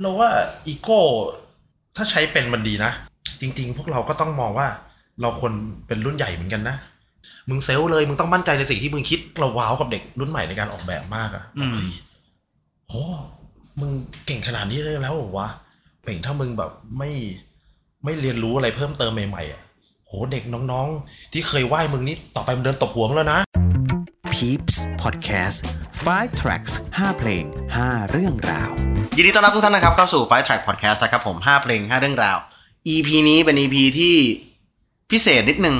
เราว่าอีโก้ถ้าใช้เป็นมันดีนะ จริง ๆ พวกเราก็ต้องมองว่า เราควรเป็นรุ่นใหญ่เหมือนกันนะมึงเซลล์เลย มึงต้องมั่นใจในสิ่งที่มึงคิดเราว้าวกับเด็กรุ่นใหม่ในการออกแบบมากอะอืมเฮ้ยโหมึงเก่งขนาดนี้เลยแล้วเหรอวะเป่งถ้ามึงแบบไม่ไม่เรียนรู้อะไรเพิ่มเติมใหม่ๆอะโหเด็กน้องๆ ที่เคยไหว้มึงนี่ต่อไปมันเดินตบหัวมึงแล้วนะ Peeps Podcast 5 tracks 5 เพลง 5 เรื่องราว ยินดีต้อนรับทุกท่านนะครับเข้าสู่ Five Track Podcast นะครับผม 5 เพลง 5 เรื่องราว EP นี้เป็น EP ที่พิเศษนิดนึง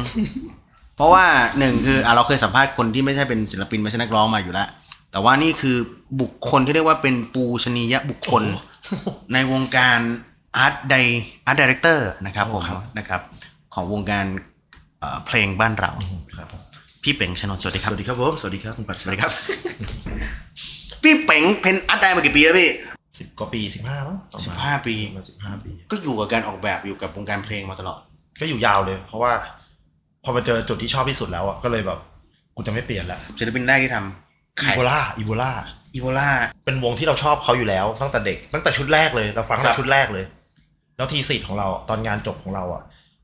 เพราะว่าหนึ่งคืออะเราเคยสัมภาษณ์คนที่ไม่ใช่เป็นศิลปินไม่ใช่นักร้องมาอยู่แล้ว แต่ว่านี่คือบุคคลที่เรียกว่าเป็นปูชนียบุคคล ในวงการ art di art director นะครับผมครับนะครับ ของวงการเอ่อเพลงบ้านเราครับผม พี่เป๋งชนนท์สวัสดีคสรับวัสดีครับผม สวัสดีครับคุณปัดสวัสดีครับ พี่เป๋งเป็นอาร์ตไดมากี่ปีแล้วพี่สิบกว่าปีสิบห้ามั้งประมณสิบห้าปีประมาณสิบห้าปี ก็อยู่กับการออกแบบอยู่กับวงการเพลงมาตลอด ก็อยู่ยาวเลย เพราะว่า พอมาเจอจุดที่ชอบที่สุดแล้วอะก็เลยแบบกูจะไม่เปลี่ยนละศิลปินแรกที่ทำอีโบลาอีโบลาอีโบลาเป็นวงที่เราชอบเขาอยู่แล้วตั้งแต่เด็ก ตั้งแต่ชุดแรกเลยเราฟังครัแต่บชุดแรกเลย แล้ว thesis ของเราอะตอนงานจบของเราอะ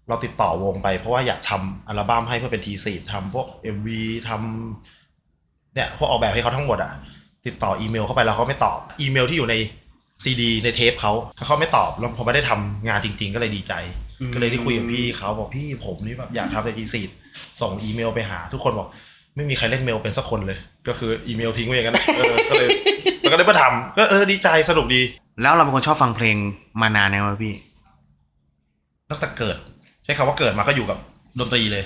เราติดต่อวงไปเพราะว่าอยากทำอัลบั้มให้เพื่อเป็น thesis ทำพวก MV ทำเนี่ยพวกออกแบบให้เขาทั้งหมดอะ ติดต่ออีเมลเข้าไปแล้วเขาไม่ตอบ อีเมลที่อยู่ในซีดีในเทปเขาเขาไม่ตอบแล้วพอไม่ได้ทำงานจริง ๆ ก็เลยดีใจ ก็เลยได้คุยกับพี่เขาบอกพี่ผมนี่แบบอยากทำใน thesis ส่งอีเมลไปหา ทุกคนบอกไม่มีใครเล่นเมลเป็นสักคนเลย ก็คืออีเมลทิ้งไว้อย่างนั้นเออก็เลยแล้วก็ได้มาทำก็เออดีใจสนุกดี แล้วเราเป็นคนชอบฟังเพลงมานานแล้วพี่ตั้งแต่เกิด ใช้คำว่าเกิดมาก็อยู่กับดนตรีเลย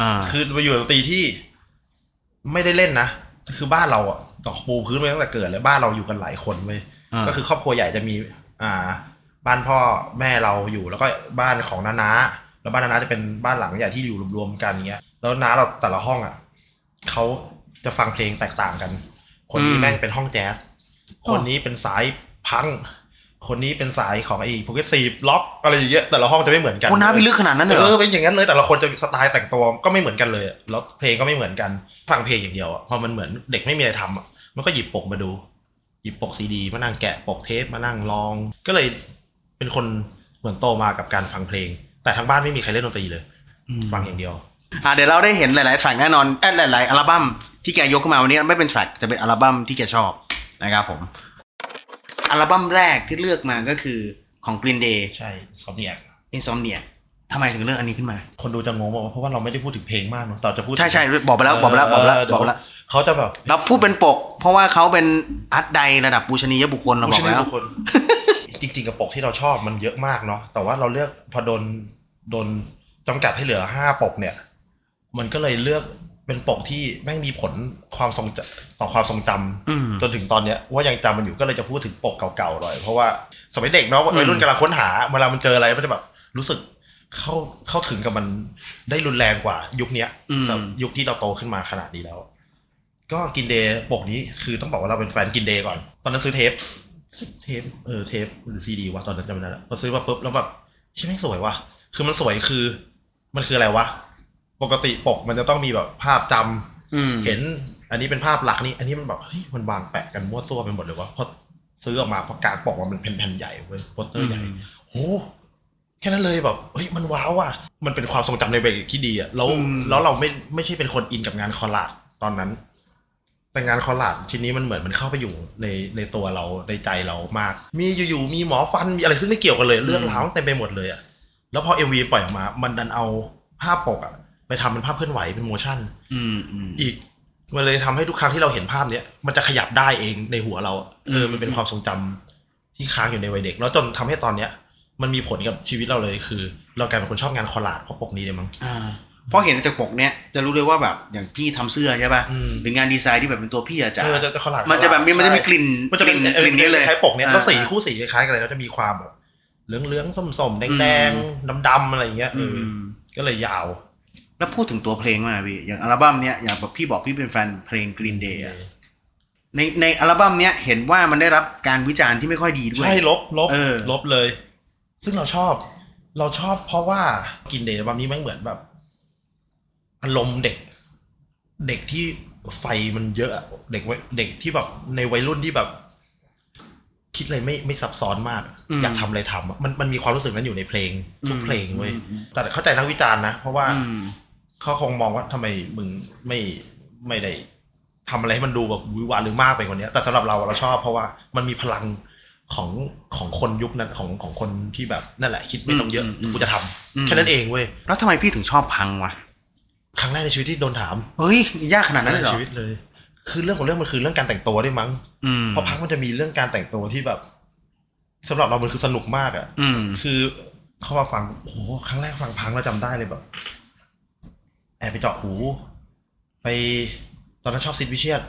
อ่า คือไปอยู่กับดนตรีที่ไม่ได้เล่นนะคือบ้านเราอะตอกปูพื้นไว้ตั้งแต่เกิดเลยบ้านเราอยู่กันหลายคนเว้ยอ่า ก็คือครอบครัวใหญ่จะมี อ่า บ้านพ่อแม่เราอยู่แล้วก็บ้านของน้าน้าแล้วบ้านน้าน้าจะเป็นบ้านหลังใหญ่ที่อยู่รวมๆกันอย่างเงี้ย แล้วน้าเราแต่ละห้องอะเขาจะฟังเพลงแตกต่างกัน คนนี้แม่งเป็นห้องแจ๊สคนนี้เป็นสายพังก์ คนนี้เป็นสายของไอ้ progressive rock อะไรอย่างเงี้ยแต่ละห้องจะไม่เหมือนกันคุณน้าพี่ลึกขนาดนั้นเลยเหรเอออเป็นอย่างนั้นเลยแต่ละคนจะสไตล์แต่งตัวก็ไม่เหมือนกันเลยแล้วเพลงก็ไม่เหมือนกันฟังเพลงอย่างเดียวอะพอมันเหมือนเด็กไม่มีอะไรทำอะมันก็หยิบปกมาดู หยิบปกซีดี มานั่งแกะปกเทปมานั่งลอง ก็เลยเป็นคนเหมือนโตมากับการฟังเพลง แต่ทั้งบ้านไม่มีใครเล่นดนตรีเลยฟังอย่างเดียวอ่าเดี๋ยวเราได้เห็นหลายๆแทร็กแน่นอนเอ้ยหลายๆอัลบั้มที่แกยกขึ้นมาวันนี้ไม่เป็นแทร็กจะเป็นอัลบั้มที่แกชอบนะครับผม อัลบั้มแรกที่เลือกมาก็คือของ Green Day ใช่สมเนียก Insomnia ทำไมถึงเลือกอันนี้ขึ้นมา คนดูจะงงบอกว่าเพราะว่าเราไม่ได้พูดถึงเพลงมากเนอะต่อจะพูดใช่ใช่บอกไปแล้วบอกไปแล้วบอกไปแล้วเดี๋บยอกไปแล้วเขาจะแบบเราพูดเป็นปก เพราะว่าเขาเป็นอาร์ตไดระดับบูชนียบุคคลเราบอกแล้วทุกคนจริงๆกับปกที่เราชอบมันเยอะมากเนาะแต่ว่าเราเลือกพอโดนโดนจำกัดให้เหลือห้าปกเนี่ย มันก็เลยเลือก เป็นปกที่แม่งมีผลความทรงจต่อความทรงจำอืมจนถึงตอนเนี้ยว่ายังจำมันอยู่ก็เลยจะพูดถึงปกเก่าๆหน่อยเพราะว่าสมัยเด็กเนาะอืมวัยรุ่นกำลังค้นหาเวลามันเจออะไรมันจะแบบรู้สึกเข้าเข้าถึงกับมันได้รุนแรงกว่า ยุคเนี้ยสำหรับยุคที่เราโตขึ้นมาขนาดนี้แล้ว ก็กินเดย์ปกนี้คือต้องบอกว่าเราเป็นแฟนกินเดย์ก่อน ตอนนั้นซื้อเทปเทปเออเทปหรือซีดีวะตอนนั้นจำไม่ได้แล้วพอซื้อมาปุ๊บแล้วแบบใช่ไหมงสวยว่ะคือมันสวยคือ มันคืออะไรวะ ปกติปกมันจะต้องมีแบบภาพจำอืมเห็น อันนี้เป็นภาพหลักนี่อันนี้มันแบบเฮ้ยมันวางแปะกันมั่วซั่วไปหมดเลยวะพอซื้อออกมาพอการปกมันเป็นแผ่นๆใหญ่เว้ยโปสเตอร์ใหญ่โหแค่นั้นเลยแบบเฮ้ยมันว้าวว่ะมันเป็นความทรงจำในวัยเด็กที่ดีอะแล้วอืมแล้วเราไม่ไม่ใช่เป็นคนอินกับงาน collage ตอนนั้น แต่งาน collage ทีนี้มันเหมือนมันเข้าไปอยู่ในในตัวเราในใจเรามาก มีอยู่ๆมีหมอฟันมีอะไรซึ่งไม่เกี่ยวกันเลยเรื่องราวเต็มไปหมดเลยอะแล้วพอ MV ปล่อยออกมา มันดันเอาภาพปกอะ ไปทำเป็นภาพเคลื่อนไหวเป็น motion อืมอืมอีกมันเลยทำให้ทุกครั้งที่เราเห็นภาพเนี้ยมันจะขยับได้เองในหัวเราอะเอออืมมันเป็นความทรงจำที่ค้างอยู่ในวัยเด็ก แล้วจนทำให้ตอนเนี้ย มันมีผลกับชีวิตเราเลยคือ เรากลายเป็นคนชอบงาน collage เพราะปกนี้เลยมั้งอ่าเพราะเห็นจากปกเนี้ยจะรู้เลยว่าแบบอย่างพี่ทำเสื้อใช่ป่ะอืมหรืองานดีไซน์ที่แบบเป็นตัวพี่อะจ๋าเออจะจะคอลลาดมันจะแบบมีมันจะมีกลิ่นมันจะเป็นกลิ่นเออกลิ่นนี้เลยคล้ายๆปกเนี้ยอ่าแล้วสีคู่สีคล้ายๆกันเลยแล้วจะมีความแบบเหลืองๆส้มๆแดงๆดำๆอะไรอย่างเงี้ยเออืออมก็เลยยาว แล้วพูดถึงตัวเพลงมาพี่อย่างอัลบั้มเนี้ยอย่างแบบพี่บอกพี่เป็นแฟนเพลง Green Day อะในในอัลบั้มเนี้ยเห็นว่ามันได้รับการวิจารณ์ที่ไม่ค่อยดีด้วย ใช่ลบลบเออ ลบเลย ซึ่งเราชอบ เราชอบเพราะว่ากินเดย์บางนี้แม่งเหมือนแบบอารมณ์เด็ก เด็กที่ไฟมันเยอะอะเด็กวัยเด็กที่แบบในวัยรุ่นที่แบบ คิดอะไรไม่ไม่ซับซ้อนมาก อืมอยากทำอะไรทำอะมันมันมีความรู้สึกนั้นอยู่ในเพลงทุกเพลงเว้ยอืมอืม แต่เข้าใจนักวิจารณ์นะ เพราะว่า อืม เขาคงมองว่าทำไมมึงไม่ไม่ได้ทำอะไรให้มันดูแบบหวือหวาหรือมากไปกว่านี้แต่สำหรับเราอะเราชอบเพราะว่ามันมีพลังของของคนยุคนั้นของของคนที่แบบนั่นแหละ คิดไม่ต้องเยอะอืมอืมกูจะทำอืมแค่นั้นเองเว้ยแล้วทำไมพี่ถึงชอบพังวะครั้งแรกในชีวิตที่โดนถามเฮ้ยยากขนาดนั้นเลยเหรอชีวิตเลย คือเรื่องของเรื่องมันคือเรื่องการแต่งตัวด้วยมั้งอืมเพราะพักมันจะมีเรื่องการแต่งตัวที่แบบสำหรับเรามันคือสนุกมากอะ่ะอืมคือเขามาฟังโอ้โหครั้งแรกฟังพังเราจำได้เลยแบบ แอบไปเจาะหู ไปตอนนั้นชอบซิดวิเชียน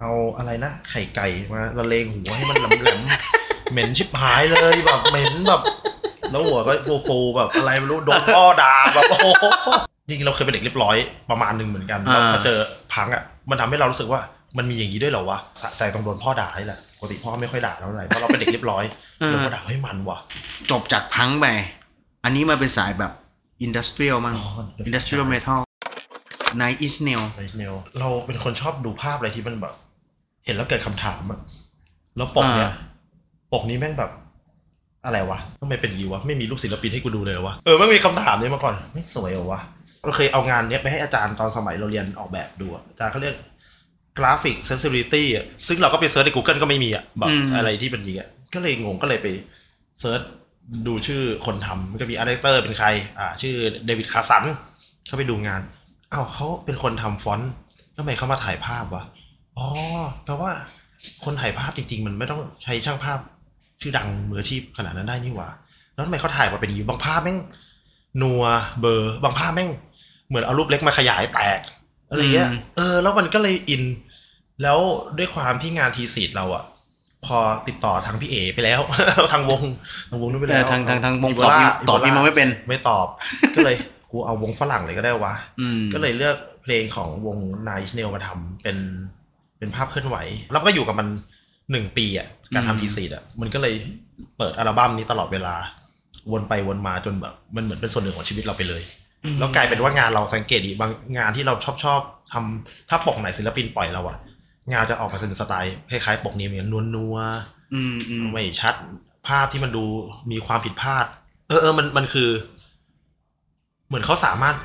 เอาอะไรนะ ไข่ไก่มาละเลงหัวให้มันแหลมๆเหม็นชิบหายเลยแบบเหม็นแบบแล้วหัวก็ฟูๆแบบอะไรไม่รู้โดนพ่อด่าแบบโอ้โหจริงๆเราเคยเป็นเด็กเรียบร้อยประมาณหนึ่งเหมือนกันแล้วพอเจอพังอะ มันทำให้เรารู้สึกว่ามันมีอย่างนี้ด้วยเหรอวะสะใจต้องโดนพ่อด่านี่แหละปกติพ่อไม่ค่อยด่าเท่าไหร่เพราะเราเป็นเด็กเรียบร้อยเออแล้วก็ด่าให้ยมันว่ะจบจากพังไป อันนี้มาเป็นสายแบบindustrial มั้งอ๋อ industrial metal Nine Inch Nails Nine Inch Nails เราเป็นคนชอบดูภาพอะไรที่มันแบบ เห็นแล้วเกิดคำถามอะแล้วปกเนี่ยอ่าปกนี้แม่งแบบ อะไรวะทำไมเป็นอย่างนี้วะไม่มีรูปศิลปินให้กูดูเลยเหรอวะเออไม่มีคำถามนี้มาก่อนไม่สวยเหรอวะเราเคยเอางานเนี้ยไปให้อาจารย์ตอนสมัยเราเรียนออกแบบดูอะอาจารย์เขาเรียกกราฟิกเซนซิ i ิตี้อะซึ่งเราก็ไป search ใน Google ก็ไม่มีอะแบบอะไรที่เป็นอย่างเงี้ยก็เลยงงก็เลยไปsearch ดูชื่อคนทำมันก็มี art director เป็นใคร อ่า ชื่อ David Carson เข้าไปดูงาน อ้าวเขาเป็นคนทำฟอนต์ทำไมเขามาถ่ายภาพวะอ๋อแปลว่า คนถ่ายภาพจริง ๆ มันไม่ต้องใช้ช่างภาพ ชื่อดังมืออาชีพขนาดนั้นได้นี่หว่า แล้วทำไมเขาถ่ายมาเป็นอย่างนี้บางภาพแม่งนัวเบลอบางภาพแม่ง เหมือนเอารูปเล็กมาขยายแตกอะไรเงี้ยเออ แล้วมันก็เลยอิน แล้วด้วยความที่งานทีสีดเราอะพอติดต่อทางพี่เอไปแล้ว ทางวงทางวงนู้นไปเอแล้อวทางทางทางวงอีตอบโบลาตอบพี่มาไม่เป็น ไม่ตอบก็เลย กูเอาวงฝรั่งเลยก็ได้วะอืมก็เลยเลือกเพลงของวงนายเนลมาทำเป็นเป็นภาพเคลื่อนไหว แล้วก็อยู่กับมันหนึ่งปีอะการอืมทำทีซีดอะมันก็เลยเปิดอัลบั้มนี้ตลอดเวลา วนไปวนมาจนแบบ มันเหมือนเป็นส่วนหนึ่งของชีวิตเราไปเลย แล้วกลายเป็นว่างานเราสังเกตดีบางงานที่เราชอบชอบทำถ้าปกไหนศิลปินปล่อยเราอะงานจะออกมาเป็นสไตล์คล้ายๆปกนี้เหมือนนัวนัวๆอืมอืมไม่ชัดภาพที่มันดูมีความผิดพลาด เออเออมันมันคือ เหมือนเขาสามารถ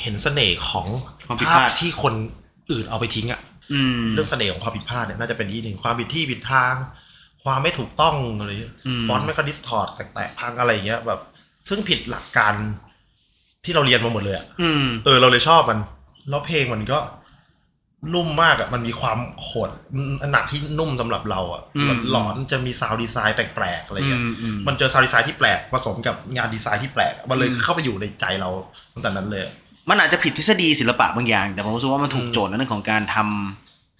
เห็นเสน่ห์ของความผิดภาพลาพดที่คนอื่นเอาไปทิ้งอะอืมเรื่องเสน่ห์ของความผิดพลาดเนี่ยน่าจะเป็นที่หนึ่งความผิดที่ผิดทาง ความไม่ถูกต้องอะไรเงี้ยฟอนต์ไม่ก็ distort แตกๆพังอะไรอย่างเงี้ยแบบ ซึ่งผิดหลักการที่เราเรียนมาหมดเลยอะอืมเออเราเลยชอบมัน แล้วเพลงมันก็ นุ่มมากอะ่ะมันมีความโหดหนักที่นุ่มสำหรับเราอะอืม่ะหลอนจะมี sound design แปลกๆอะไรเงี้ยอืมอืมมันเจอ sound design ที่แปลกผสมกับงานดีไซน์ที่แปลกมันเลยอืมเข้าไปอยู่ในใจเราตั้งแต่นั้นเลย มันอาจจะผิดทฤษฎีศิลปะบางอย่าง แต่ผมรู้สึกว่ามันถูกอืมโจทย์ในเรื่องของการท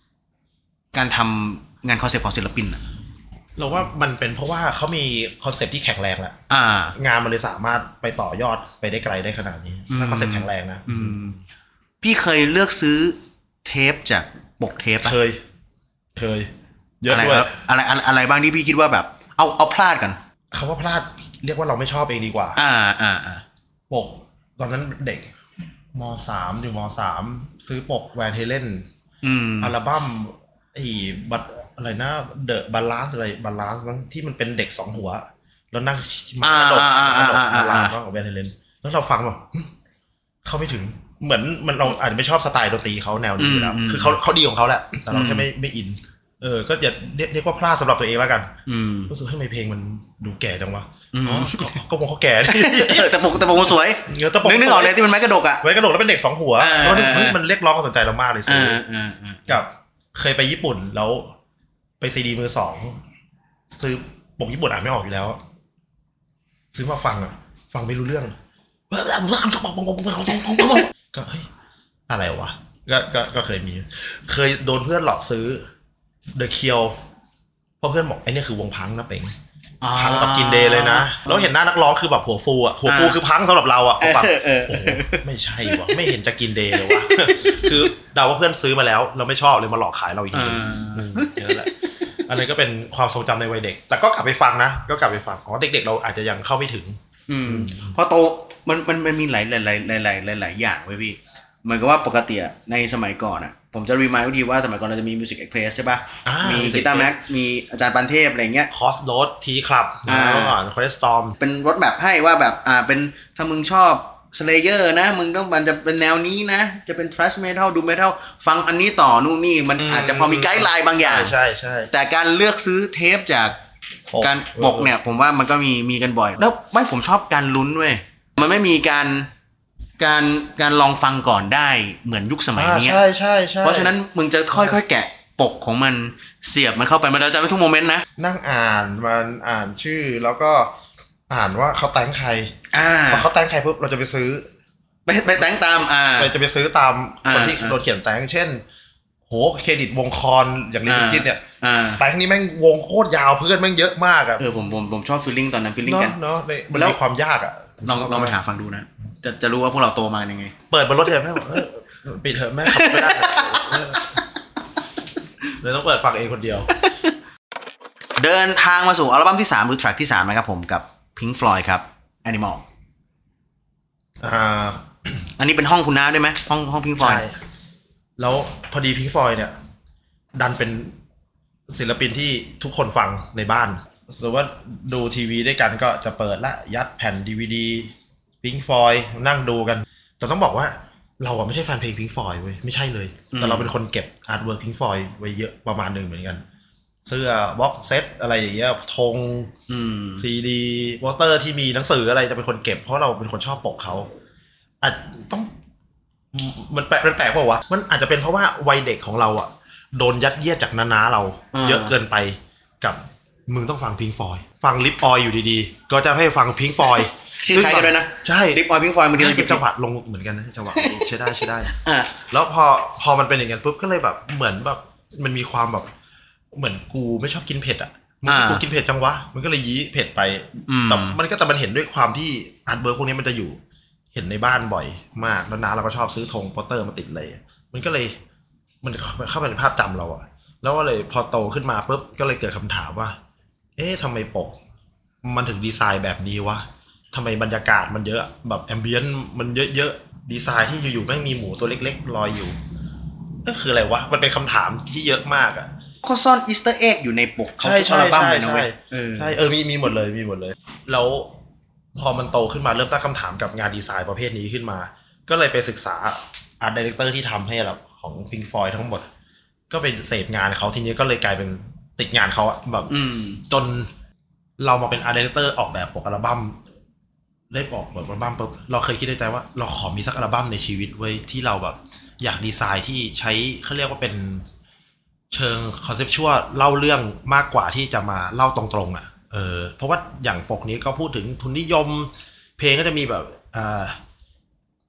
ำการทำงานคอนเซ็ปต์ของศิลปินอะเราว่ามันเป็นเพราะว่าเขามีคอนเซปต์ที่แข็งแรงแหละอ่างานมันเลยสามารถไปต่อยอดไปได้ไกลได้ขนาดนี้อืมถ้าคอนเซปต์แข็งแรงนะอืมพี่เคยเลือกซื้อ เทปจากปกเทปปะเคย เคย เยอะอะไรด้วยครับอะไรอะไรอะไรบ้างที่พี่คิดว่าแบบ เอาเอาพลาดกันเขาว่าพลาดเรียกว่าเราไม่ชอบเองดีกว่า อ่าอ่าอ่าปก ตอนนั้นเด็กมสามอยู่มสามซื้อปกแวนเฮเลนอืมอัลบั้มไอ้บัตอะไรนะ The Balance อะไร Balance มั้งที่มันเป็นเด็กสองหัว แล้วนั่งม้ากระดกอ่าอ่าอ่าอ่า Balance ของ Van Halen แล้วเราฟังแบบหึเข้าไม่ถึง เหมือนมันเราอาจจะไม่ชอบสไตล์ดนตรีเขาแนวนี้อยู่แล้วอืมคือเขาเขาดีของเขาแหละ แต่เราอืมแค่ไม่ไม่อิน เออ ก็จะเรียกเรียกว่าพลาดสำหรับตัวเองแล้วกันอืมรู้สึกทำไมเพลงมันดูแก่จังวะอืมอ๋อก็ก็มองเขาแก่เออแต่ปกแต่ปกมันสวยเนื้อตะปกนึกนึกออกเลยที่มันไม้กระดกอะไม้กระดกแล้วเป็นเด็กสองหัวอ่าแล้วนึกเฮ้ยมันเรียกร้องความสนใจเรามากเลยซื้อ่าออ่าอ่ากับเคยไปญี่ปุ่นแล้วไปซีดีมือสองซื้อปกญี่ปุ่นอ่านไม่ออกอยู่แล้ว ซื้อมาฟังอะ ฟังไม่รู้เรื่อง ก็เฮ้ยอะไรวะก็ก็ก็เคยมี เคยโดนเพื่อนหลอกซื้อ The k i l l เพราะเพื่อนบอกไอ้เนี่ยคือวงพังนะเป็งพังแบบกินเดย์เลยนะแล้วเห็นหน้านักร้องคือแบบหัวฟูอะหัวฟูอ่าคือพังสำหรับเราอะเอฟังอเออโอ้โหไม่ใช่วะไม่เห็นจะกินเดย์เลยวะคือเดาว่าเพื่อนซื้อมาแล้ว เราไม่ชอบเลยมาหลอกขายเราอีกทีอ่าอืมนั่นแหละอันนี้นก็เป็นความทรงจำในวัยเด็ก แต่ก็กลับไปฟังนะ ก็กลับไปฟัง อ๋อเด็กๆ เราอาจจะยังเข้าไม่ถึง อืมพอโตมันมันมันมีหลายหลายหลายหลายหลายหลายอย่างไว้ยพี่เหมือนกับว่าปกติอะในสมัยก่อนอะผมจะรีมายทุกทีว่าสมัยก่อนเราจะมีมิวสิกเอ็กเพรสใช่ปะอ่ามี Music กีตาร์ Express แม็ก มีอาจารย์ปันเทพอะไรเงี้ย คอสโรดทีคลับอ่า เมื่อก่อนคอเลสตอม เป็นรถแบบให้ว่าแบบอ่าเป็นถ้ามึงชอบ Slayer นะ มึงต้องมันจะเป็นแนวนี้นะ จะเป็น thrash metal doom metal ฟังอันนี้ต่อนู่นนี่ มันอืม อาจจะพอมี guideline บางอย่าง ใช่ใช่แต่การเลือกซื้อเทปจากป กการปกเนี่ย ผมว่ามันก็มีมีกันบ่อย แล้วไม่ผมชอบการลุ้นเว้ยมันไม่มีการการการลองฟังก่อนได้เหมือนยุคสมัยอ่าเนี้ยใช่ใช่ใช่เพราะฉะนั้นมึงจะค่อยๆแกะปกของมันเสียบมันเข้าไปมันจะไม่ทุก moment นะนั่งอ่านมันอ่านชื่อแล้วก็อ่านว่าเขาแต่งใครอ่าพอเขาแต่งใครปุ๊บเราจะไปซื้อไปไปแต่งตามอ่าเราจะไปซื้อตามคนอ่าที่อ่าโดนเขียนแต่งเช่น โหเครดิตวงคอนอย่างลิอ่าสกิทเนี่ยอ่าแต่งนี้แม่งวงโคตรยาวเพื่อนแม่งเยอะมากอะเออผมผมผมชอบฟีลลิ่งตอนนั้นฟีลลิ่งเนาะกันเนาะในมันแล้วมีความยากอะลองลองไปหาฟังดูนะ จะจะรู้ว่าพวกเราโตมากันยังไง เปิดบนรถเถอะแม่บอกเออปิดเถอะแม่ขับไม่ได้เออเลยต้องเปิดฟังเองคนเดียว เดินทางมาสู่อัลบั้มที่ 3 หรือแทร็กที่ 3 นะครับผมกับ Pink Floyd ครับ Animal อ่าอันนี้เป็นห้องคุณน้าด้วยไหมห้องห้อง Pink Floyd ใช่ แล้วพอดีพิงฟอยเนี่ย ดันเป็นศิลปินที่ทุกคนฟังในบ้านสมมติว่าดูทีวีด้วยกันก็จะเปิดละยัดแผ่นดีวดีพิงฟอยนั่งดูกัน แต่ต้องบอกว่าเราอะไม่ใช่แฟนเพลงพิงฟอยเว้ยไม่ใช่เลย แต่เราเป็นคนเก็บ artwork Pink Floyd ไว้เยอะประมาณหนึ่งเหมือนกัน เสื้อ box set อะไรอย่างเงี้ยธงอืมซีดีวอเตอร์ที่มีหนังสืออะไรจะเป็นคนเก็บเพราะเราเป็นคนชอบปกเขาอาจต้อง มันแปลกมันแปลกเปล่าวะมันอาจจะเป็นเพราะว่าวัยเด็กของเราอะโดนยัดเยียดจากน้าๆเราอ่าเยอะเกินไปกับมึงต้องฟัง Pink Floyd ฟังลิฟท์ออยอยู่ดีๆ ก็จะให้ฟัง Pink Floyd ชื่อคล้ายกันด้วยนะ ใช่ Deep Boy Pink Floyd บางทีเราก็จะบจังหวะหลงเหมือนกันนะจังหวะใช้ได้ใช้ได้อ่าแล้วพอพอมันเป็นอย่างนั้นปุ๊บก็เลยแบบเหมือนแบบมันมีความแบบ เหมือนกูไม่ชอบกินเผ็ดอะมึงอ่ากูกูกินเผ็ดจังวะ มันก็เลยยี้เผ็ดไปอืมแต่มันก็แต่มันเห็นด้วยความที่ artwork พวกนี้มันจะอยู่เห็นในบ้านบ่อยมากแล้วน้าเราก็ชอบซื้อธงโปสเตอร์มาติดเลย มันก็เลยมันเข้าไปในภาพจำเราอะแล้วก็เลยพอโตขึ้นมาปุ๊บก็เลยเกิดคำถามว่า เอ๊ะทำไมปก มันถึงดีไซน์แบบนี้วะทำไมบรรยากาศมันเยอะแบบ ambient มันเยอะๆดีไซน์ที่อยู่ๆแม่งมีหมูตัวเล็กๆลอยอยู่ก็คืออะไรวะมันเป็นคำถามที่เยอะมากอะเขาซ่อน Easter egg อยู่ในปกเขาใช่ทุกอัลบั้มใช่เลยนะเว้ยใช่เออใช่เออมีมีหมดเลยมีหมดเลย แล้ว พอมันโตขึ้นมาเริ่มตั้งคำถามกับงานดีไซน์ประเภทนี้ขึ้นมา ก็เลยไปศึกษา art director ที่ทำให้เราของ Pink Floyd ทั้งหมด ก็ไปเสพงานเขาทีนี้ก็เลยกลายเป็นติดงานเขาอะแบบอืมจนเรามาเป็น art director ออกแบบปกอัลบั้มได้ออกแบบอัลบั้มปุ๊บเราเคยคิดในใจว่าเราขอมีสักอัลบั้มในชีวิตเว้ยที่เราแบบ อยากดีไซน์ที่ใช้เขาเรียกว่าเป็นเชิง conceptual เล่าเรื่องมากกว่าที่จะมาเล่าตรงๆอะ เออเพราะว่าอย่างปกนี้ก็พูดถึงทุนนิยม เพลงก็จะมีแบบอ่า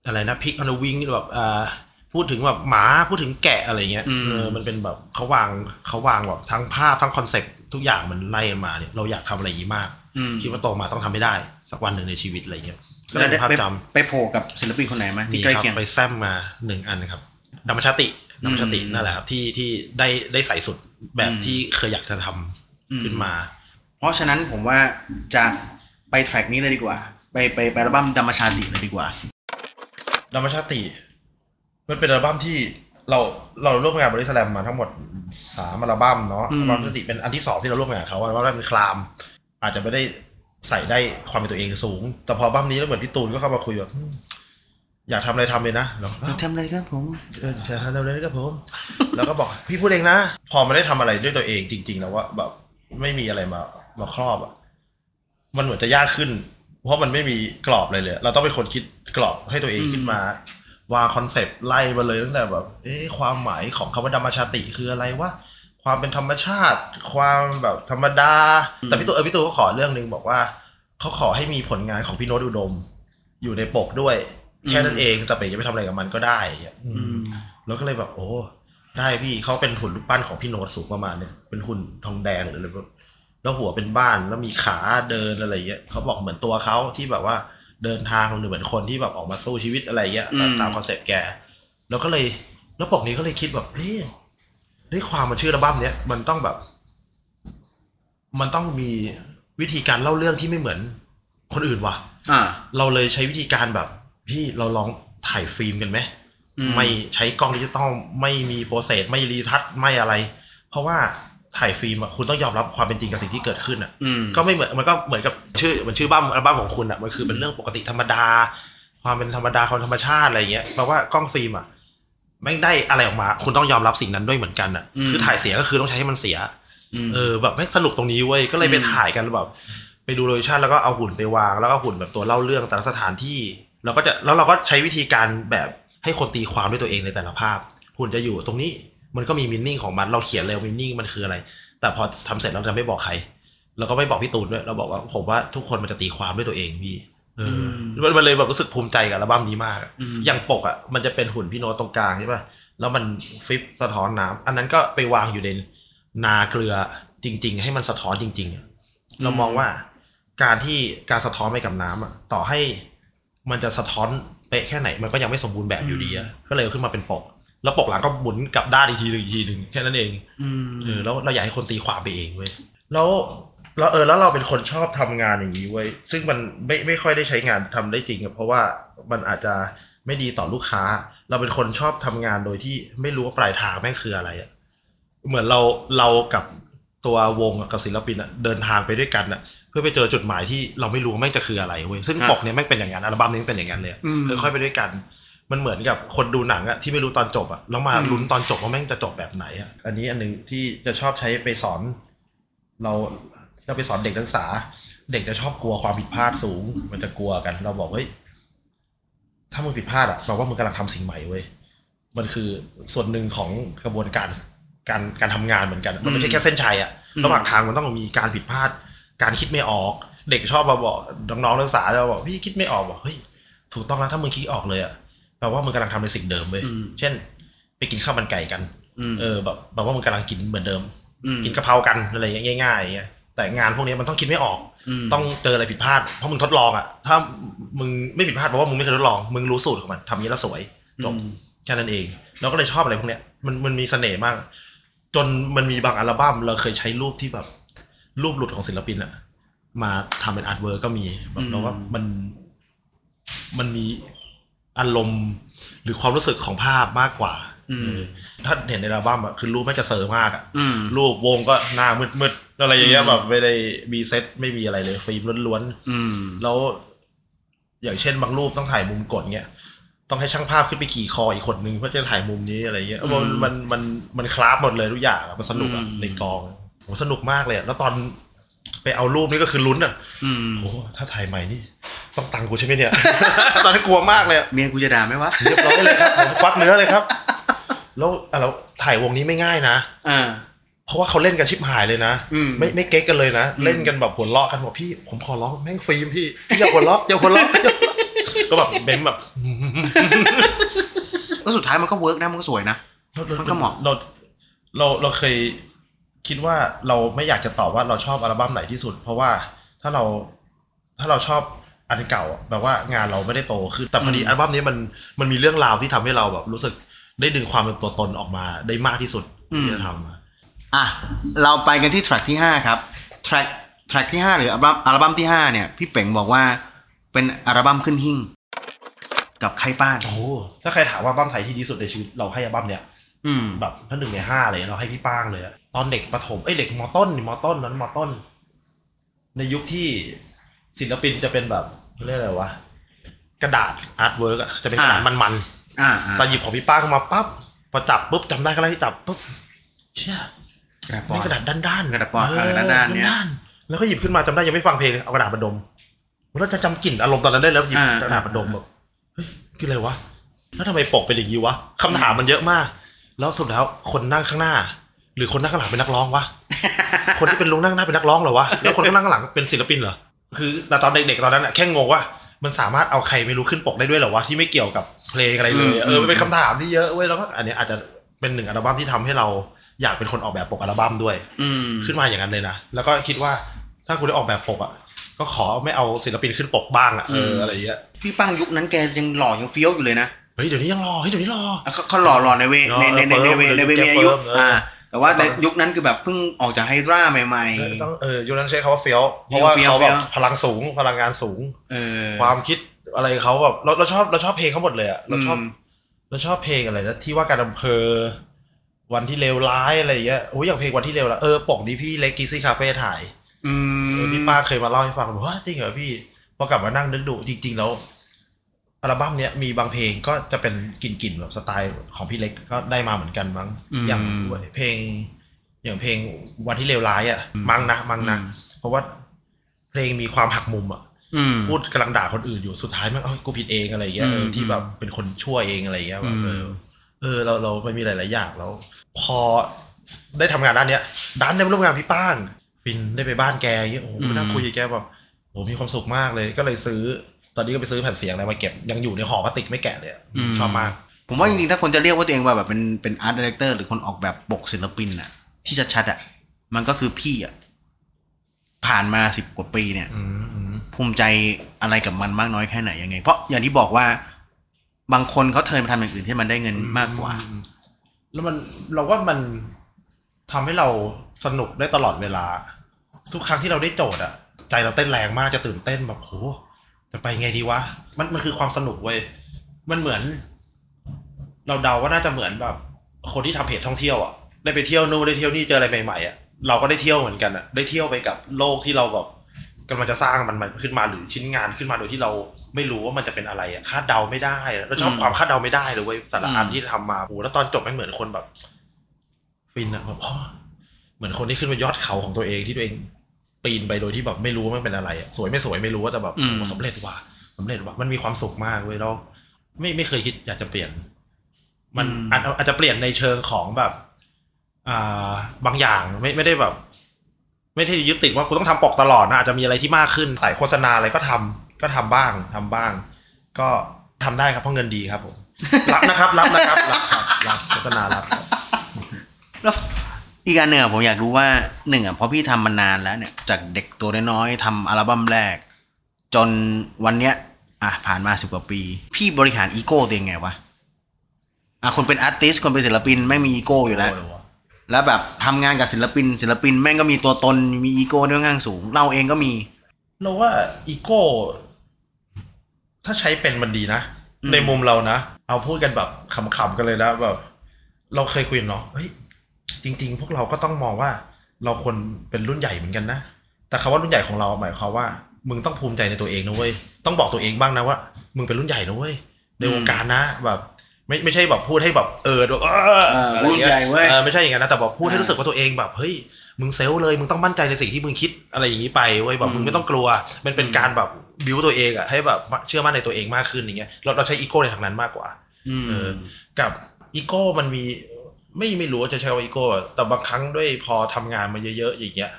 อะไรนะ Pigs on the Wing แบบอ่าพูดถึงแบบหมาพูดถึงแกะอะไรเงี้ยอืมเออมันเป็นแบบเขาวางเขาวางแบบทั้งภาพทั้งคอนเซปต์ทุกอย่างมันไล่กันมาเนี่ยเราอยากทำอะไรอย่างนี้มากอืมคิดว่าโตมาต้องทำให้ได้ สักวันหนึ่งในชีวิตอะไรเงี้ยก็เลแล้ยวเป็ได้นภาพไปจำไปโผล่กับศิลปินคนไหนไหมมีที่ใกล้ครับเคียงไปแซมมาหนึ่งอันครับดัมมชาติดัมมชาติอืมนั่นแหละครับที่ที่ได้ได้ใส่สุดแบบอืมที่เคยอยากจะทำอืมขึ้นมา เพราะฉะนั้นผมว่าจะไปแทร็กนี้เลยดีกว่า ไปไปไปอัลบั้มธรรมชาติเลยดีกว่าดัมมชาติ มันเป็นอัลบั้มที่เราเราร่วมงานบริสแลมมาทั้งหมดสามอัลบั้มเนาะอืมอัลบั้มชาติเป็นอันที่สองที่เราร่วมงานกับเขาอัลบั้มแรกเป็นคลาม อาจจะไม่ได้ใส่ได้ความเป็นตัวเองสูง แต่พออัลบั้มนี้แล้วเหมือนพี่ตูนก็เข้ามาคุยแบบอืมอยากทำอะไรทำเลยนะเราอ้าวทำอะไรครับผมเออจะทำเร็วๆครับผม แล้วก็บอกพี่พูดเองนะ พอมันได้ทำอะไรด้วยตัวเองจริง ๆ แล้วว่าแบบไม่มีอะไรมา มาครอบอะมันเหมือนจะยากขึ้น เพราะมันไม่มีกรอบเลยเลย เราต้องเป็นคนคิดกรอบให้ตัวเองขึ้นมาวางคอนเซปต์ไล่มาเลยตั้งแต่แบบ เอ๊ะความหมายของคำว่าธรรมชาติคืออะไรวะความเป็นธรรมชาติ ความแบบธรรมดา แต่พี่ตูนเออพี่ตูนก็ขอเรื่องหนึ่งบอกว่าเขาขอให้มีผลงานของพี่โน้ตอุดม อยู่ในปกด้วยแค่นั้นเองแต่เป๋จะไปทำอะไรกับมันก็ได้อย่างเงี้ยอืมแล้วก็เลยแบบ โอ้ได้พี่เขาเป็นหุ่นรูปปั้นของพี่โน้ตสูงประมาณเนี่ยเป็นหุ่นทองแดงหรืออะไร แบบแล้วหัวเป็นบ้านแล้วมีขาเดินอะไรเงี้ยเขาบอกเหมือนตัวเขาที่แบบว่าเดินทางหรือเหมือนคนที่แบบออกมาสู้ชีวิตอะไรเงี้ยอืมตามคอนเซ็ปต์แก แล้วก็เลยแล้วปกนี้ก็เลยคิดแบบเฮ้ยด้วยความมันชื่ออัลบั้มเนี้ยมันต้องแบบ มันต้องมีวิธีการเล่าเรื่องที่ไม่เหมือนคนอื่นว่ะอ่าเราเลยใช้วิธีการแบบ พี่เราลองถ่ายฟิล์มกันไหมอืมไม่ใช้กล้องดิจิตอลไม่มี process ไม่ retouch ไม่อะไร เพราะว่า ถ่ายฟิล์มอะคุณต้องยอมรับความเป็นจริงกับสิ่งที่เกิดขึ้นอะอืมก็ไม่เหมือนมันก็เหมือนกับชื่อเหมือนชื่อบ้าอัลบั้มของคุณอะมันคือเป็นเรื่องปกติธรรมดา ความเป็นธรรมดาความธรรมชาติอะไรเงี้ยแปลว่ากล้องฟิล์มอะไม่ได้อะไรออกมา คุณต้องยอมรับสิ่งนั้นด้วยเหมือนกันอะอืมคือถ่ายเสียก็คือต้องใช้ให้มันเสียอืมเออแบบแม่งสนุกตรงนี้เว้ยก็เลยไปอืมถ่ายกันแบบไปดู location แล้วก็เอาหุ่นไปวาง แล้วก็หุ่นแบบตัวเล่าเรื่องแต่ละสถานที่เราก็จะแล้วเราก็ใช้วิธีการแบบให้คนตีความด้วยตัวเองในแต่ละภาพหุ่นจะอยู่ตรงนี้ มันก็มีมินนิ่งของมันเราเขียนเลยมินนิ่งมันคืออะไร แต่พอทำเสร็จเราจะไม่บอกใครแล้วก็ไม่บอกพี่ตูนด้วย เราบอกว่าผมว่าทุกคนมันจะตีความด้วยตัวเองพี่เอออมันมันเลยแบบรู้สึกภูมิใจกับอัลบั้มนี้มากอะอืมอย่างปกอะมันจะเป็นหุ่นพี่โน้ตตรงกลางใช่ป่ะ แล้วมันฟลิปสะท้อนน้ำอันนั้นก็ไปวางอยู่ในนาเกลือจริง ๆ ให้มันสะท้อนจริงๆอะเรามองว่าการที่การสะท้อนไปกับน้ำอะต่อให้มันจะสะท้อนเป๊ะแค่ไหนมันก็ยังไม่สมบูรณ์แบบอยู่ดีอะก็เลยเอาขึ้นมาเป็นปก แล้วปกหลังก็หมุนกลับด้านอีกทีหนึ่งอีกทีหนึ่งแค่นั้นเองอืมเออแล้วเราอยากให้คนตีความไปเองเว้ยแล้วแล้วเออแล้วเราเป็นคนชอบทำงานอย่างนี้เว้ยซึ่งมันไม่ไม่ค่อยได้ใช้งานทำได้จริงอะเพราะว่ามันอาจจะไม่ดีต่อลูกค้า เราเป็นคนชอบทำงานโดยที่ไม่รู้ว่าปลายทางแม่งคืออะไรอะเหมือนเราเรากับตัววงอะกับศิลปินอะเดินทางไปด้วยกันอะเพื่อไปเจอจุดหมายที่เราไม่รู้ว่าแม่งจะคืออะไรเว้ยซึ่งครับปกเนี้ยแม่งเป็นอย่างนั้นอัลบั้มนี้แม่งเป็นอย่างนั้นเลยอะอืมค่อยๆไปด้วยกัน มันเหมือนกับคนดูหนังอะที่ไม่รู้ตอนจบอะแล้วมาอืมลุ้นตอนจบว่าแม่งจะจบแบบไหนอะอันนี้อันหนึงที่จะชอบใช้ไปสอน เราจะไปสอนเด็กนักศึกษา เด็กจะชอบกลัวความผิดพลาดสูง มันจะกลัวกัน เราบอกเฮ้ยถ้ามึงผิดพลาดอะแปลว่ามึงกำลังทำสิ่งใหม่เว้ยมันคือส่วนหนึ่งของกระบวนการการการทำงานเหมือนกัน มันไม่ใช่แค่เส้นชัยอะอืมระหว่างทางมันต้องมีการผิดพลาด การคิดไม่ออก เด็กชอบมาบอกน้องๆนักศึกษาจะบอกพี่คิดไม่ออกบอกเฮ้ยถูกต้องแล้วถ้ามึงคิดออกเลยอะ แปลว่ามึงกำลังทำในสิ่งเดิมเว้ยอืมเช่น ไปกินข้าวมันไก่กันมเออแบบแปลว่ามึงกำลังกินเหมือนเดิมมกินกะเพรากันอะไรอย่างเงี้ยง่ายๆอย่างเงี้ยแต่งานพวกนี้มันต้องคิดไม่ออกมต้องเจออะไรผิดพลาด เพราะมึงทดลองอะ ถ้ามึงไม่ผิดพลาดเพราะว่ามึงไม่เคยทดลอง มึงรู้สูตรของมันทำอย่างนี้แล้วสวยจบอืมแค่นั้นเอง เราก็เลยชอบอะไรพวกเนี้ย มันมันมีเสน่ห์มาก จนมันมีบางอัลบั้มเราเคยใช้รูปที่แบบ รูปหลุดของศิลปินอะมาทำเป็น artwork ก็มีแบบเราว่ามัน มันมี อารมณ์หรือความรู้สึกของภาพมากกว่าอืมเออถ้าเห็นในอัลบั้มอะคือรูปไม่จะเซอร์มากอะอืมรูปวงก็หน้ามืดๆอะไรอย่างเงี้ยอืมแบบไม่ได้มีเซตไม่มีอะไรเลยฟิล์มล้วนอืมๆแล้ว อย่างเช่นบางรูปต้องถ่ายมุมกดเงี้ยต้องให้ช่างภาพขึ้นไปขี่คออีกคนนึงเพื่อจะถ่ายมุมนี้อะไรเงี้ยอืมมันมันมันมันคลาฟหมดเลยทุกอย่างอะมันสนุกอะอืมในกองโหสนุกมากเลยอะแล้วตอน ไปเอารูปนี่ก็คือลุ้นอะอืมโอ้ถ้าถ่ายใหม่นี่ต้องตังค์กูใช่ไหมเนี่ย ตอนนั้นกลัวมากเลยอะเมียกูจะด่าไหมวะเรียบร้อยเลยครับผมควักเนื้อเลยครับ แล้วอะเราถ่ายวงนี้ไม่ง่ายนะอ่าเพราะว่าเขาเล่นกันชิบหายเลยนะอืมไม่ไม่เก๊กกันเลยนะอืมเล่นกันแบบหัวเราะกันบอกพี่ผมขอร้องแม่งฟิล์มพี่พี่อย่าหัวเราะอย่าหัวเราะก็แบบเบนแบบก็สุดท้ายมันก็ work นะมันก็สวยนะมันก็เหมาะเราเราเราเคย คิดว่าเราไม่อยากจะตอบว่าเราชอบอัลบั้มไหนที่สุด เพราะว่าถ้าเราถ้าเราชอบอันเก่าอะแบบว่างานเราไม่ได้โตขึ้นแต่พอดีอืมอัลบั้มนี้มันมันมีเรื่องราวที่ทำให้เราแบบรู้สึกได้ดึงความเป็นตัวตนออกมาได้มากที่สุดที่จะทำอะอะเราไปกันที่แทร็กที่5ครับแทร็กแทร็กที่5หรืออัลบั้มอัลบั้มที่5เนี่ยพี่เป๋งบอกว่าเป็นอัลบั้มขึ้นหิ่งกับใครป้างโอ้โหถ้าใครถามว่าอัลบั้มไทยที่ดีสุดในชีวิตเราให้อัลบั้มเนี้ยอืมแบบถ้าหนึ่งในห้าเลยเราให้พี่ป้างเลยอะ ตอนเด็กประถมเอ้ยเด็กมต้นนี่มต้นนั้นมต้น ในยุคที่ศิลปินจะเป็นแบบเรียกอะไรวะกระดาษ artwork อะจะเป็นกระดาษอ่ามัมันอ่าๆแต่หยิบของพี่ป้างมาปั๊บพอจับปุ๊บจำได้ก็เลยจับปุ๊บเชี่ยกระดาษปอนด์กระดาษด้านๆกระดาษปอนด์เออด้านๆเนี่ยด้านๆแล้วก็หยิบขึ้นมาจำได้ยังไม่ฟังเพลงเลยเอากระดาษมาดมเราจะจำกลิ่นอารมณ์ตอนนั้นได้แล้วหยิบอ่ากระดาษมาดมแบบเฮ้ยคืออะไรวะแล้วทำไมปกเป็นอย่างนี้วะคำถามมันเยอะมาก แล้วสุดแล้วคนนั่งข้างหน้า หรือคนนั่งข้างหลังเป็นนักร้องวะ คนที่เป็นลุงนั่งหน้าเป็นนักร้องเหรอวะ แล้วคนที่นั่งข้างหลังเป็นศิลปินเหรอ คือแต่ตอนเด็กๆตอนนั้นอะแค่งงว่ามันสามารถเอาใครไม่รู้ขึ้นปกได้ด้วยเหรอวะที่ไม่เกี่ยวกับเพลงอะไรเลยอะอืมเออมันเป็นคำถามที่เยอะเว้ยแล้วก็อันเนี้ยอาจจะเป็นหนึ่งอัลบั้มที่ทำให้เราอยากเป็นคนออกแบบปกอัลบั้มด้วย อืมขึ้นมาอย่างนั้นเลยนะ แล้วก็คิดว่าถ้าคุณได้ออกแบบปกอะก็ขอไม่เอาศิลปินขึ้นปกบ้างอะเออมอะไรอย่างเงี้ยพี่ป้างยุคนั้นแกยังหล่อยังเฟี้ยวอยู่เลยนะเฮ้ยเดี๋ยวนี้ยังรอเฮ้ยเดี๋ยวนี้รออะเขาเขาหล่อหล่อในเวในในในในเวในเวแกมีอายุเฟิร์มเอออ่อ่า แต่ว่าในยุคนั้นคือแบบเพิ่งออกจากไฮดราใหม่เออต้องเออยุคนั้นใช้คำว่าเฟี้ยวเพราะว่าเฟี้ยวเขาเฟี้แบยวบพลังสูงพลังงานสูงๆเออความคิดอะไรเขาแบบเราเราชอบเราชอบเพลงเขาหมดเลยอะเราชอบอืมแล้วชอบเพลงอะไรนะที่ว่าการอำเภอ วันที่เลวร้ายอะไรอย่างเงี้ยโอ้ยอย่างเพลงวันที่เลวร้ายเออปกนี้พี่เล็กกิซี่คาเฟ่ถ่ายอืเออมพี่ป้าเคยมาเล่าให้ฟังบอกว่าจริงเหรอพี่พอกลับมานั่งนึกดูจริง ๆ แล้ว อัลบั้มเนี้ยมีบางเพลงก็จะเป็นกลิ่นๆแบบสไตล์ของพี่เล็กก็ได้มาเหมือนกันมั้งอย่างเพลง อย่างเพลงวันที่เลวร้ายอะมั้งนะมั้งนะเพราะว่าเพลงมีความหักมุมอะอืมพูดกำลังด่าคนอื่นอยู่สุดท้ายมันเอ้ยกูผิดเองอะไรอย่างเงี้ยเอออืมที่แบบเป็นคนชั่วเองอะไรอย่างเงี้ยแบบเอออืมเออเราเรามันมีหลาย ๆ อย่างแล้ว พอได้ทำงานด้านเนี้ยด้านได้มาร่วมงานพี่ป้างฟินได้ไปบ้านแกอย่างเงี้ยโอ้โหมานั่งคุยกับแกแบบโอ้โหมีความสุขมากเลยก็เลยซื้อต อนนี้ก็ไปซื้อแผ่นเสียงอะไรมาเก็บยังอยู่ในห่อพลาสติกไม่แกะเลยอะชอบมาก ผมว่าจริงๆถ้าคนจะเรียกว่าตัวเองว่าแบบเป็นเป็น art director หรือคนออกแบบปกศิลปินอะที่ชัดๆอะมันก็คือพี่อะผ่านมาสิบกว่าปีเนี่ยอืมอืมภูมิใจอะไรกับมันมากน้อยแค่ไหนยังไง เพราะอย่างที่บอกว่าบางคนเขา turn มาทำอย่างอื่นที่มันได้เงินมากกว่าอืมแล้วมันเราว่ามันทำให้เราสนุกได้ตลอดเวลา ทุกครั้งที่เราได้โจทย์อะใจเราเต้นแรงมากจะตื่นเต้นแบบโห จะไปไงดีวะ มันมันคือความสนุกเว้ย มันเหมือน เราเดาว่าน่าจะเหมือนแบบ คนที่ทำเพจท่องเที่ยวอะได้ไปเที่ยวนู่นได้เที่ยวนี่เจออะไรใหม่ๆอะเราก็ได้เที่ยวเหมือนกันอะได้เที่ยวไปกับโลกที่เราแบบกำลังจะสร้างมันมันขึ้นมาหรือชิ้นงานขึ้นมาโดยที่เราไม่รู้ว่ามันจะเป็นอะไรอะคาดเดาไม่ได้อะเราชอบอืมความคาดเดาไม่ได้เลยเว้ย แต่ละอันอืมที่ทำมาโอ้โหแล้วตอนจบมันเหมือนคนแบบ ฟินอะแบบอ๋อเหมือนคนที่ขึ้นไปยอดเขาของตัวเองที่ตัวเอง ปีนไปโดยที่แบบไม่รู้ว่ามันเป็นอะไรอะสวยไม่สวยไม่รู้ว่าแต่แบบอืมโอ้สำเร็จว่ะสำเร็จว่ะมันมีความสุขมากเว้ยเราไม่ไม่เคยคิดอยากจะเปลี่ยน มันอาจอาจจะเปลี่ยนในเชิงของแบบ อ่าบางอย่างไม่ไม่ได้แบบ ไม่ได้ยึดติดว่ากูต้องทำปกตลอดนะอาจจะมีอะไรที่มากขึ้นใส่โฆษณาอะไรก็ทำก็ทำบ้างทำบ้าง ก็ทำได้ครับเพราะเงินดีครับผมรับนะครับ รับนะครับรับครับรับโฆษณารับครับ แล้ว อีกอันหนึ่งอะผมอยากรู้ว่าหนึ่งอะเพราะพี่ทำมานานแล้วเนี่ยจากเด็กตัวน้อยๆทำอัลบั้มแรก จนวันเนี้ย อะผ่านมาสิบกว่าปี พี่บริหารอีโก้ตัวเองไงวะอะคนเป็น artist คนเป็นศิลปินมันมีอีโก้อยู่แล้วแล้วแบบทำงานกับศิลปิน ศิลปินแม่งก็มีตัวตนมีอีโก้ค่อนข้างสูง เราเองก็มีเราว่าอีโก้ถ้าใช้เป็นมันดีนะอืมในมุมเรานะ เอาพูดกันแบบขำๆกันเลยนะแบบ เราเคยคุยกันเนาะเฮ้ย จริง ๆ พวกเราก็ต้องมองว่าเราควรเป็นรุ่นใหญ่เหมือนกันนะ แต่คำว่ารุ่นใหญ่ของเราหมายความว่า มึงต้องภูมิใจในตัวเองนะเว้ย ต้องบอกตัวเองบ้างนะว่า มึงเป็นรุ่นใหญ่นะเว้ย ในวงการนะแบบ ไม่ไม่ใช่แบบพูดให้แบบเออแบบเออเอออะไรอย่างรุ่นใหญ่เงี้ยเว้ยเออไม่ใช่อย่างนั้นนะแต่บอกพูดให้อ่ารู้รู้สึกว่าตัวเองแบบเฮ้ยมึงเซลล์เลย มึงต้องมั่นใจในสิ่งที่มึงคิดอะไรอย่างนี้ไปเว้ยแบบมึงไม่ต้องกลัว มันเป็นการแบบบิวตัวเองอะให้แบบเชื่อมั่นในตัวเองมากขึ้นอย่างเงี้ยเราเราใช้อีโก้ในทางนั้นมากกว่ามเออกับอีโก้มันมี ไม่ไม่รู้ว่าจะใช้ว่าอีโก้อะแต่บางครั้งด้วยพอทำงานมาเยอะๆอย่างเงี้ย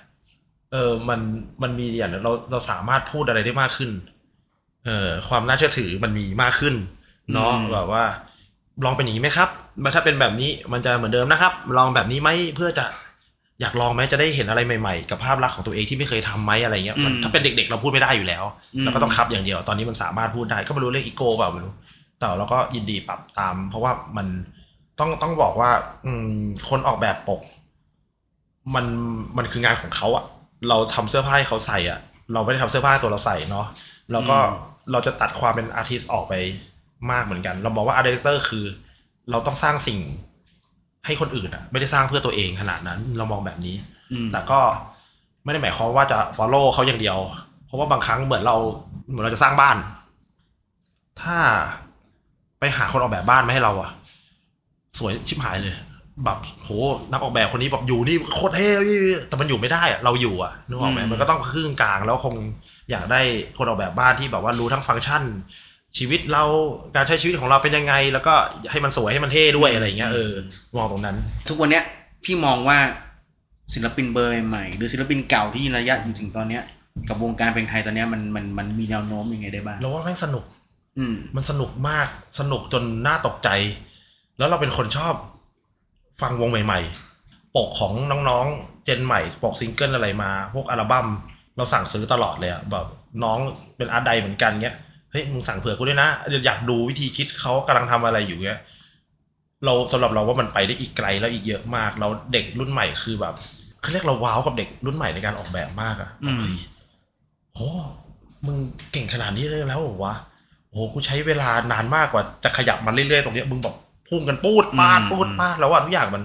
เออมันมันมีอย่างเราเราสามารถพูดอะไรได้มากขึ้น เออความน่าเชื่อถือมันมีมากขึ้นเนาะอืมแบบว่า ลองเป็นอย่างนี้ไหมครับถ้าเป็นแบบนี้มันจะเหมือนเดิมนะครับ ลองแบบนี้ไหมเพื่อจะอยากลองไหมจะได้เห็นอะไรใหม่ๆ กับภาพลักษณ์ของตัวเองที่ไม่เคยทำไหมอะไรเงี้ยมันถ้าเป็นเด็กๆเราพูดไม่ได้อยู่แล้วเราก็ต้องครับอย่างเดียวตอนนี้มันสามารถพูดได้ก็ไม่รู้เรื่องอีโก้เปล่าไม่รู้แต่เราก็ยินดีปรับตาม เพราะว่ามัน ต้องต้องบอกว่า อืม คนออกแบบปก มันมันคืองานของเขาอะเราทำเสื้อผ้าให้เขาใส่อะเราไม่ได้ทำเสื้อผ้าให้ตัวเราใส่เนาะแล้วก็อืมเราจะตัดความเป็น artist ออกไปมากเหมือนกัน เราบอกว่า illustrator คือ เราต้องสร้างสิ่งให้คนอื่นอะไม่ได้สร้างเพื่อตัวเองขนาดนั้น เรามองแบบนี้อืมแต่ก็ไม่ได้หมายความว่าจะ follow เขาอย่างเดียว เพราะว่าบางครั้งเหมือนเรา เหมือนเราจะสร้างบ้าน ถ้าไปหาคนออกแบบบ้านมาให้เราอะ สวยชิบหายเลย แบบโหนักออกแบบคนนี้แบบอยู่นี่โคตรเท่แต่มันอยู่ไม่ได้อะเราอยู่อะนึกออกไหมอืมมันก็ต้องครึ่งกลางแล้วคงอยากได้คนออกแบบบ้านที่แบบว่ารู้ทั้งฟังก์ชัน ชีวิตเราการใช้ชีวิตของเราเป็นยังไง แล้วก็ให้มันสวยให้มันเท่ด้วยอะไรอย่างเงี้ยเออมองตรงนั้น ทุกวันเนี้ยพี่มองว่าศิลปินเบอร์ใหม่ๆหรือศิลปินเก่าที่ระยะอยู่ถึงตอนเนี้ยกับวงการเพลงไทยตอนเนี้ยมันมันมันมีแนวโน้มยังไงได้บ้างเราว่าแม่งสนุก อืมมันสนุกมากสนุกจนน่าตกใจ แล้วเราเป็นคนชอบฟังวงใหม่ ๆ ปกของน้องๆ เจนใหม่ ปกซิงเกิลอะไรมา พวกอัลบั้มเราสั่งซื้อตลอดเลยอะแบบน้องเป็นอาร์ตไดเหมือนกันเงี้ยเฮ้ยมึงสั่งเผื่อกูด้วยนะอยากดูวิธีคิดเขากำลังทำอะไรอยู่เงี้ยเราสำหรับเราว่ามันไปได้อีกไกลแล้วอีกเยอะมาก เราเด็กรุ่นใหม่คือแบบเขาเรียกเราว้าวกับเด็กรุ่นใหม่ในการออกแบบมากอะอืมโหมึงเก่งขนาดนี้เลยแล้ววะโอ้กูใช้เวลานานมากกว่าจะขยับมันเรื่อยๆตรงเนี้ยมึงแบบ พุ่งกันปูดปาดอืมปูดปาดแล้วว่าทุกอย่างมัน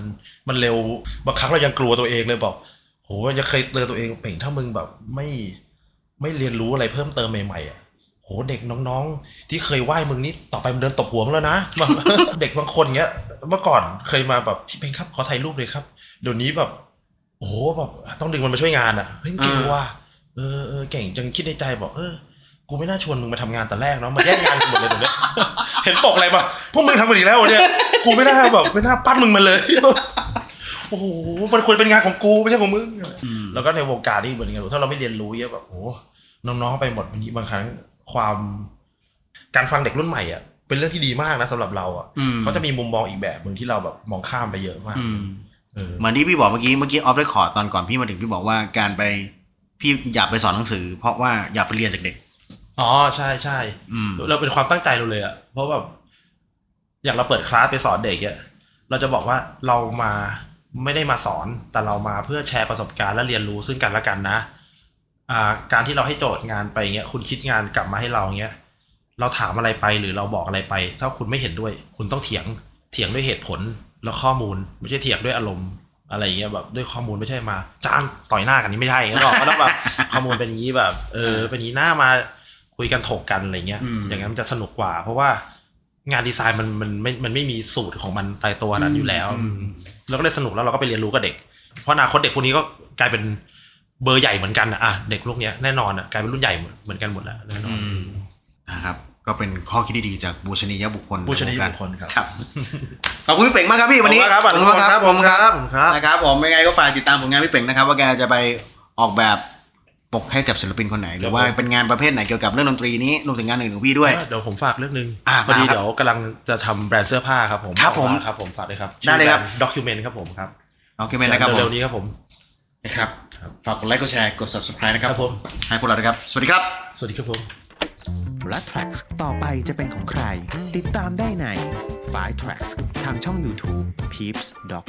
มันเร็วบางครั้งเรายังกลัวตัวเองเลยบอกโหจะเคยเตือนตัวเองเป่งถ้ามึงแบบไม่ไม่เรียนรู้อะไรเพิ่มเติมใหม่ๆอะโหเด็กน้องๆ ที่เคยไหว้มึงนี่ต่อไปมันเดินตบหัวมึงแล้วนะแบบเด็กบางคนเงี้ย เมื่อก่อนเคยมาแบบพี่เป่งครับขอถ่ายรูปเลยครับเดี๋ยวนี้แบบโอ้โหแบบต้องดึงมันมาช่วยงานอะเฮ้ยเก่งว่ะเออเออเก่งจังคิดในใจบอกเออกูไม่น่าชวนมึงมาทำงานแต่แรกเนาะมาแย่งงานกูหมดเลยตรงเนี้ยเห็นปกอะไรปะพวกมึงทำกันอีกแล้วเนี่ย กูไม่น่าแบบไม่น่าปั้นมึงมาเลย โอ้โหมันควรเป็นงานของกูไม่ใช่ของมึงอืมแล้วก็ในวงการนี่เหมือนกันถ้าเราไม่เรียนรู้เยอะแบบโอ้โหน้องๆไปหมดบางทีบางครั้งความ การฟังเด็กรุ่นใหม่อะเป็นเรื่องที่ดีมากนะสำหรับเราอะอืมเขาจะมีมุมมองอีกแบบหนึ่งที่เราแบบมองข้ามไปเยอะมากอืมเออเหมือนที่พี่บอกเมื่อกี้เมื่อกี้ออฟเรคคอร์ดตอนก่อนพี่มาถึงพี่บอกว่าการไปพี่อยากไปสอนหนังสือ เพราะว่าอยากไปเรียนจากเด็กอ๋อใช่ใช่อืมเราเป็นความตั้งใจเราเลยอะเพราะแบบ อย่างเราเปิดคลาสไปสอนเด็กอะเราจะบอกว่าเรามาไม่ได้มาสอน แต่เรามาเพื่อแชร์ประสบการณ์และเรียนรู้ซึ่งกันและกันนะอ่าการที่เราให้โจทย์งานไปเงี้ยคุณคิดงานกลับมาให้เราเงี้ยเราถามอะไรไปหรือเราบอกอะไรไป ถ้าคุณไม่เห็นด้วย คุณต้องเถียงเถียงด้วยเหตุผลแล้วข้อมูล ไม่ใช่เถียงด้วยอารมณ์อะไรอย่างเงี้ยแบบด้วยข้อมูลไม่ใช่มาจ้านต่อยหน้ากันนี้ไม่ใช่ก็ต้องก็ต้องแบบข้อมูลเป็นอย่างนี้แบบ เออเป็นอย่างนี้หน้ามาคุยกันถกกันอะไรเงี้ยอืมอย่างนั้นมันจะสนุกกว่า เพราะว่า งานดีไซน์มันมันไม่มันไม่มีสูตรของมันตายตัวนั้นอยู่แล้วอืมเราก็เลยสนุกแล้วเราก็ไปเรียนรู้กับเด็ก เพราะอนาคตเด็กพวกนี้ก็กลายเป็นเบอร์ใหญ่เหมือนกันอะอะเด็กพวกเนี้ยแน่นอนอะกลายเป็นรุ่นใหญ่เหมือนกันหมดแล้วแน่นอนนะครับก็เป็นข้อคิดดีๆจากบูชนียบุคคลบูชนียใวงการบุคคลครับครับขอบคุณพี่เป่งมากครับพี่วันนี้ขอบคุณครับขอบคุณครับขอบคุณครับนะครับผมยังไงก็ฝากติดตามผลงานพี่เป่งนะครับ ว่าแกจะไปออกแบบ ปกให้กับศิลปินคนไหน หรือว่าเป็นงานประเภทไหนเกี่ยวกับเรื่องดนตรีนี้รวมถึงงานอื่นของพี่ด้วย เดี๋ยวผมฝากเรื่องหนึงอะพอดีมาครับเดี๋ยวกำลังจะทำแบรนด์เสื้อผ้าครับผมครับผมออกาครับผมฝากเลยครับได้เลยครับด็อกิวเมนต์ครับผมครับโอเคไหมนะครับผมเร็วๆนี้ครับผมนะครับครับฝากกดไลค์กดแชร์กด subscribe นะครับครับผมให้พวกเราด้วยครับ สวัสดีครับ สวัสดีครับผมและ Tracks ต่อไปจะเป็นของใคร ติดตามได้ใน f i Tracks ทางช่อง YouTube Peeps Doc